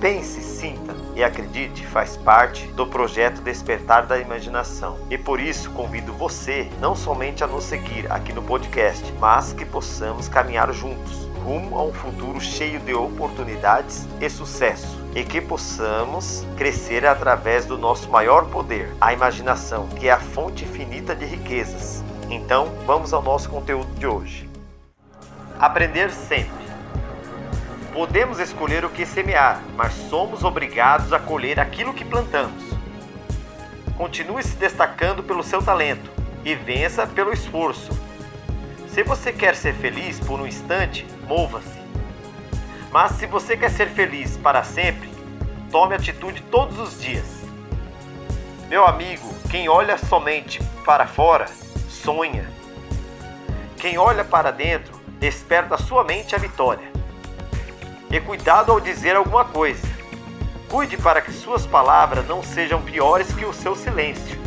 Pense, sinta e acredite, faz parte do projeto Despertar da Imaginação. E por isso convido você não somente a nos seguir aqui no podcast, mas que possamos caminhar juntos rumo a um futuro cheio de oportunidades e sucesso e que possamos crescer através do nosso maior poder, a imaginação, que é a fonte infinita de riquezas. Então, vamos ao nosso conteúdo de hoje. Aprender sempre. Podemos escolher o que semear, mas somos obrigados a colher aquilo que plantamos. Continue se destacando pelo seu talento e vença pelo esforço. Se você quer ser feliz por um instante, mova-se. Mas se você quer ser feliz para sempre, tome atitude todos os dias. Meu amigo, quem olha somente para fora, sonha. Quem olha para dentro, desperta sua mente a vitória. E cuidado ao dizer alguma coisa. Cuide para que suas palavras não sejam piores que o seu silêncio.